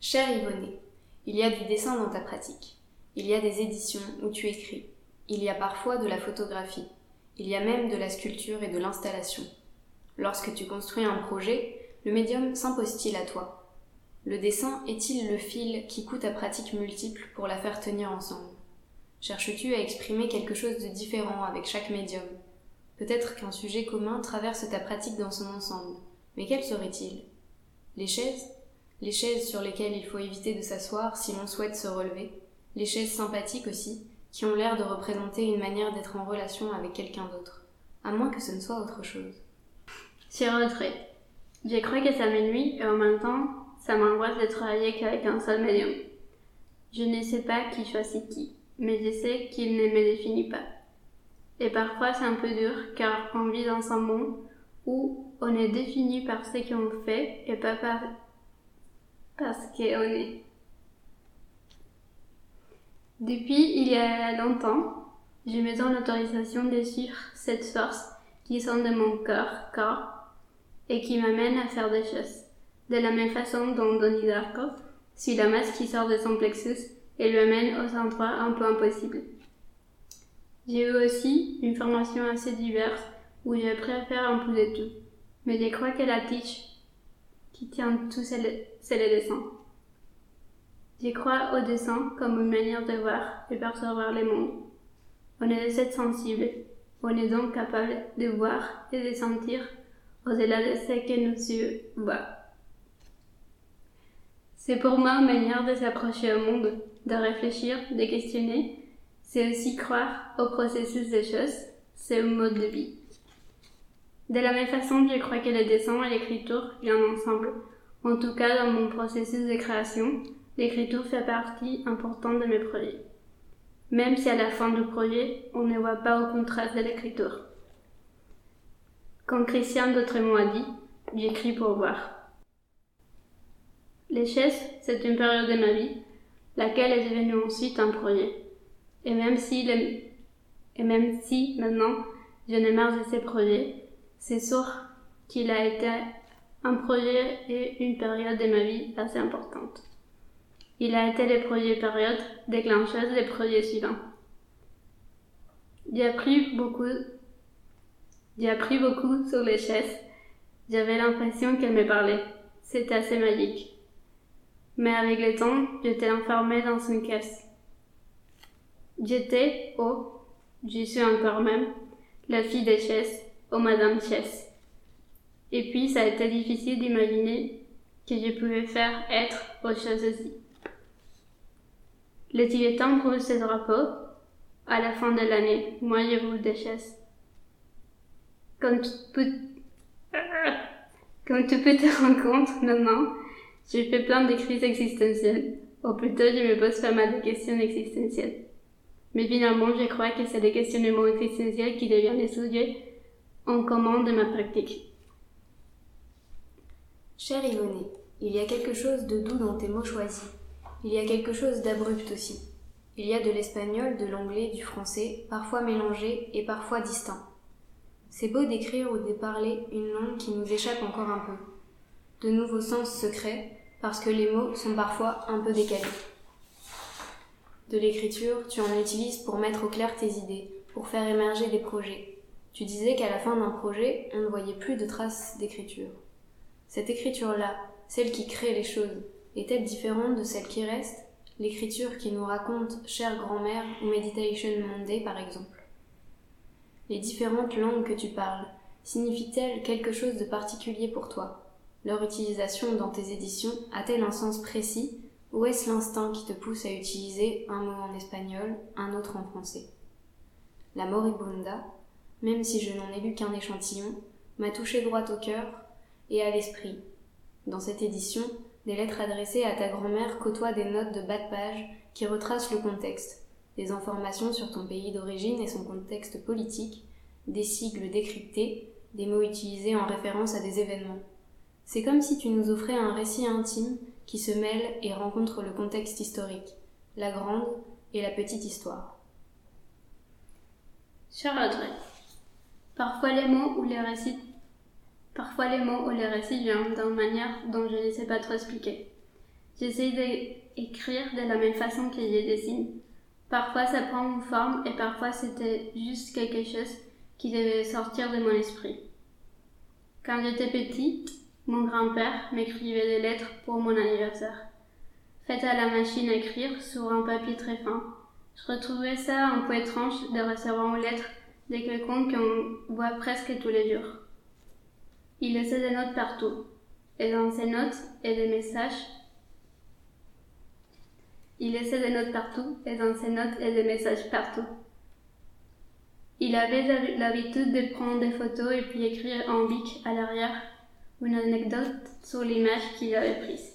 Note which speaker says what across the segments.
Speaker 1: Cher Yvonne, il y a du dessin dans ta pratique. Il y a des éditions où tu écris. Il y a parfois de la photographie. Il y a même de la sculpture et de l'installation. Lorsque tu construis un projet, le médium s'impose-t-il à toi? Le dessin est-il le fil qui coûte ta pratique multiple pour la faire tenir ensemble? Cherches-tu à exprimer quelque chose de différent avec chaque médium? Peut-être qu'un sujet commun traverse ta pratique dans son ensemble. Mais quel serait-il? Les chaises? Les chaises sur lesquelles il faut éviter de s'asseoir si l'on souhaite se relever? Les chaises sympathiques aussi, qui ont l'air de représenter une manière d'être en relation avec quelqu'un d'autre. À moins que ce ne soit autre chose.
Speaker 2: Sur retrait. Je crois que ça m'ennuie et en même temps, ça m'angoisse de travailler qu'avec un seul médium. Je ne sais pas qui choisit qui, mais je sais qu'il ne me définit pas. Et parfois c'est un peu dur car on vit dans un monde où on est défini par ce qu'on fait et pas par parce qu'on est. Depuis il y a longtemps, je me donne l'autorisation de suivre cette force qui sont de mon corps, et qui m'amène à faire des choses. De la même façon dont Donnie Darko suit la masse qui sort de son plexus et lui amène aux endroits un peu impossibles. J'ai eu aussi une formation assez diverse où j'ai faire un peu de tout. Mais je crois que la teach qui tient tout, c'est le, dessin. Je crois au dessin comme une manière de voir et percevoir le monde. On est des êtres sensibles. On est donc capable de voir et de sentir au-delà de ce que nos yeux voient. C'est pour moi une manière de s'approcher au monde, de réfléchir, de questionner c'est aussi croire au processus des choses, c'est un mode de vie. De la même façon, je crois que le dessin et l'écriture viennent ensemble. En tout cas, dans mon processus de création, l'écriture fait partie importante de mes projets. Même si à la fin du projet, on ne voit pas au contraste de l'écriture. Quand Christian Dautremont a dit, j'écris pour voir. Les chaises, c'est une période de ma vie, laquelle est devenue ensuite un projet. Et même si, et même si maintenant je n'ai marre de ces projets, c'est sûr qu'il a été un projet et une période de ma vie assez importante. Il a été le projet période déclencheuse des projets suivants. J'ai appris beaucoup, j'ai appris beaucoup sur les chaises. J'avais l'impression qu'elles me parlaient. C'était assez magique. Mais avec le temps, j'étais enfermée dans une caisse. J'étais, oh, j'y suis encore même, la fille de Chess, oh Madame Chess. Et puis ça a été difficile d'imaginer que je pouvais faire être autre chose aussi. Les Tibétains brûlent ces drapeaux à la fin de l'année. Moi, je roule des chaises. Comme tu peux, comme tu peux te rendre compte maintenant, j'ai fait plein de crises existentielles. Ou plutôt, je me pose pas mal de questions existentielles. Mais finalement, je crois que c'est des questionnements existentiels qui deviennent les sujets en commun de ma pratique.
Speaker 1: Cher Yvonne, il y a quelque chose de doux dans tes mots choisis. Il y a quelque chose d'abrupt aussi. Il y a de l'espagnol, de l'anglais, du français, parfois mélangés et parfois distincts. C'est beau d'écrire ou de parler une langue qui nous échappe encore un peu. De nouveaux sens secrets, parce que les mots sont parfois un peu décalés de l'écriture, tu en utilises pour mettre au clair tes idées, pour faire émerger des projets. Tu disais qu'à la fin d'un projet, on ne voyait plus de traces d'écriture. Cette écriture-là, celle qui crée les choses, est-elle différente de celle qui reste? L'écriture qui nous raconte Chère grand-mère ou Meditation Monday par exemple. Les différentes langues que tu parles, signifient-elles quelque chose de particulier pour toi? Leur utilisation dans tes éditions a-t-elle un sens précis? Ou est-ce l'instinct qui te pousse à utiliser un mot en espagnol, un autre en français? La moribunda, même si je n'en ai lu qu'un échantillon, m'a touché droit au cœur et à l'esprit. Dans cette édition, des lettres adressées à ta grand-mère côtoient des notes de bas de page qui retracent le contexte, des informations sur ton pays d'origine et son contexte politique, des sigles décryptés, des mots utilisés en référence à des événements. C'est comme si tu nous offrais un récit intime qui se mêlent et rencontrent le contexte historique, la grande et la petite histoire.
Speaker 2: Cher Audrey, parfois les mots ou les récits, Parfois les mots ou les récits viennent d'une manière dont je ne sais pas trop expliquer. J'essaie d'écrire de la même façon que je dessine. Parfois ça prend une forme et parfois c'était juste quelque chose qui devait sortir de mon esprit. Quand j'étais petite, mon grand-père m'écrivait des lettres pour mon anniversaire, faites à la machine écrire sur un papier très fin. Je retrouvais ça un peu étrange de recevoir une lettre de quelqu'un qu'on voit presque tous les jours. Il laissait des notes partout, et dans ces notes et des messages. Il laissait des notes partout, et dans ses notes et des messages partout. Il avait l'habitude de prendre des photos et puis écrire en bic à l'arrière une anecdote sur l'image qu'il avait prise.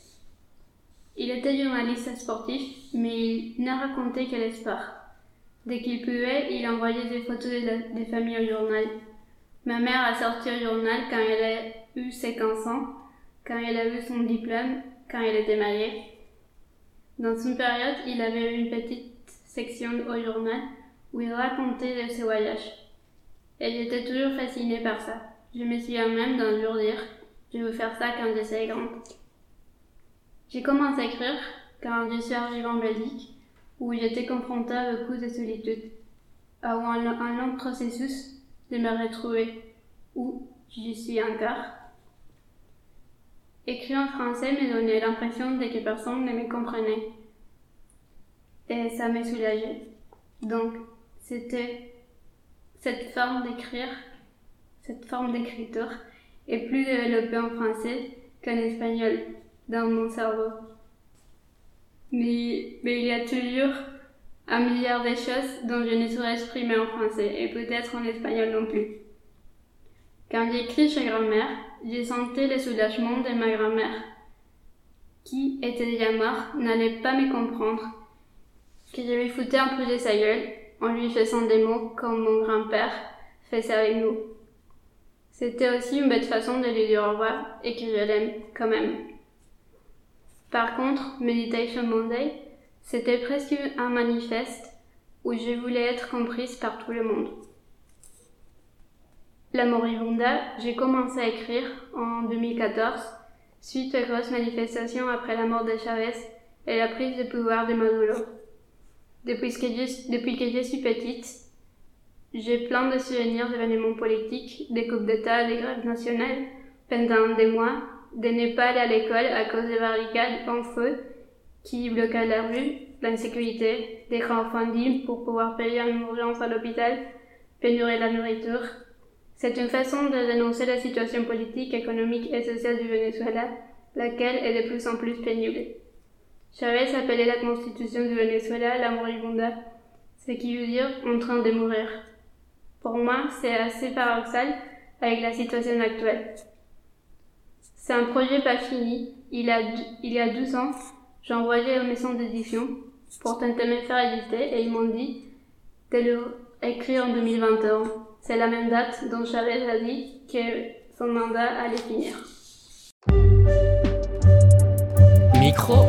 Speaker 2: Il était journaliste sportif, mais il n'a raconté que les sports. Dès qu'il pouvait, il envoyait des photos des familles au journal. Ma mère a sorti au journal quand elle a eu ses 15 ans, quand elle a eu son diplôme, quand elle était mariée. Dans une période, il avait une petite section au journal où il racontait de ses voyages. Et j'étais toujours fascinée par ça. Je me souviens même d'un jour dire Je veux faire ça quand je serai grande. J'ai commencé à écrire quand je suis arrivée en Belgique, où j'étais confrontée à beaucoup de solitude, à un, long processus de me retrouver où je suis encore. Écrire en français me donnait l'impression que personne ne me comprenait. Et ça me soulageait. Donc, c'était cette forme d'écrire, cette forme d'écriture est plus développée en français qu'en espagnol dans mon cerveau. Mais, mais il y a toujours un milliard de choses dont je ne saurais exprimer en français et peut-être en espagnol non plus. Quand j'écris chez grand-mère, j'ai senti le soulagement de ma grand-mère, qui était déjà morte, n'allait pas me comprendre, que je lui un peu de sa gueule en lui faisant des mots comme mon grand-père faisait avec nous. C'était aussi une belle façon de lui dire au revoir et que je l'aime quand même. Par contre, Meditation Monday, c'était presque un manifeste où je voulais être comprise par tout le monde. La Moribunda, j'ai commencé à écrire en 2014 suite aux grosses manifestations après la mort de Chavez et la prise de pouvoir de Maduro. Depuis que depuis que je suis petite, j'ai plein de souvenirs d'événements politiques, des coupes d'État, des grèves nationales, pendant des mois, de ne pas aller à l'école à cause des barricades en feu qui bloquaient la rue, l'insécurité, des crowdfunding pour pouvoir payer une urgence à l'hôpital, pénurie de la nourriture. C'est une façon de dénoncer la situation politique, économique et sociale du Venezuela, laquelle est de plus en plus pénible. Chavez appelait la constitution du Venezuela la moribunda, ce qui veut dire en train de mourir. Pour moi, c'est assez paradoxal avec la situation actuelle. C'est un projet pas fini. Il, a, il y a 12 ans, j'ai envoyé aux maisons d'édition pour tenter de me faire éditer et ils m'ont dit de le en 2021. C'est la même date dont Chavez a dit que son mandat allait finir.
Speaker 3: Micro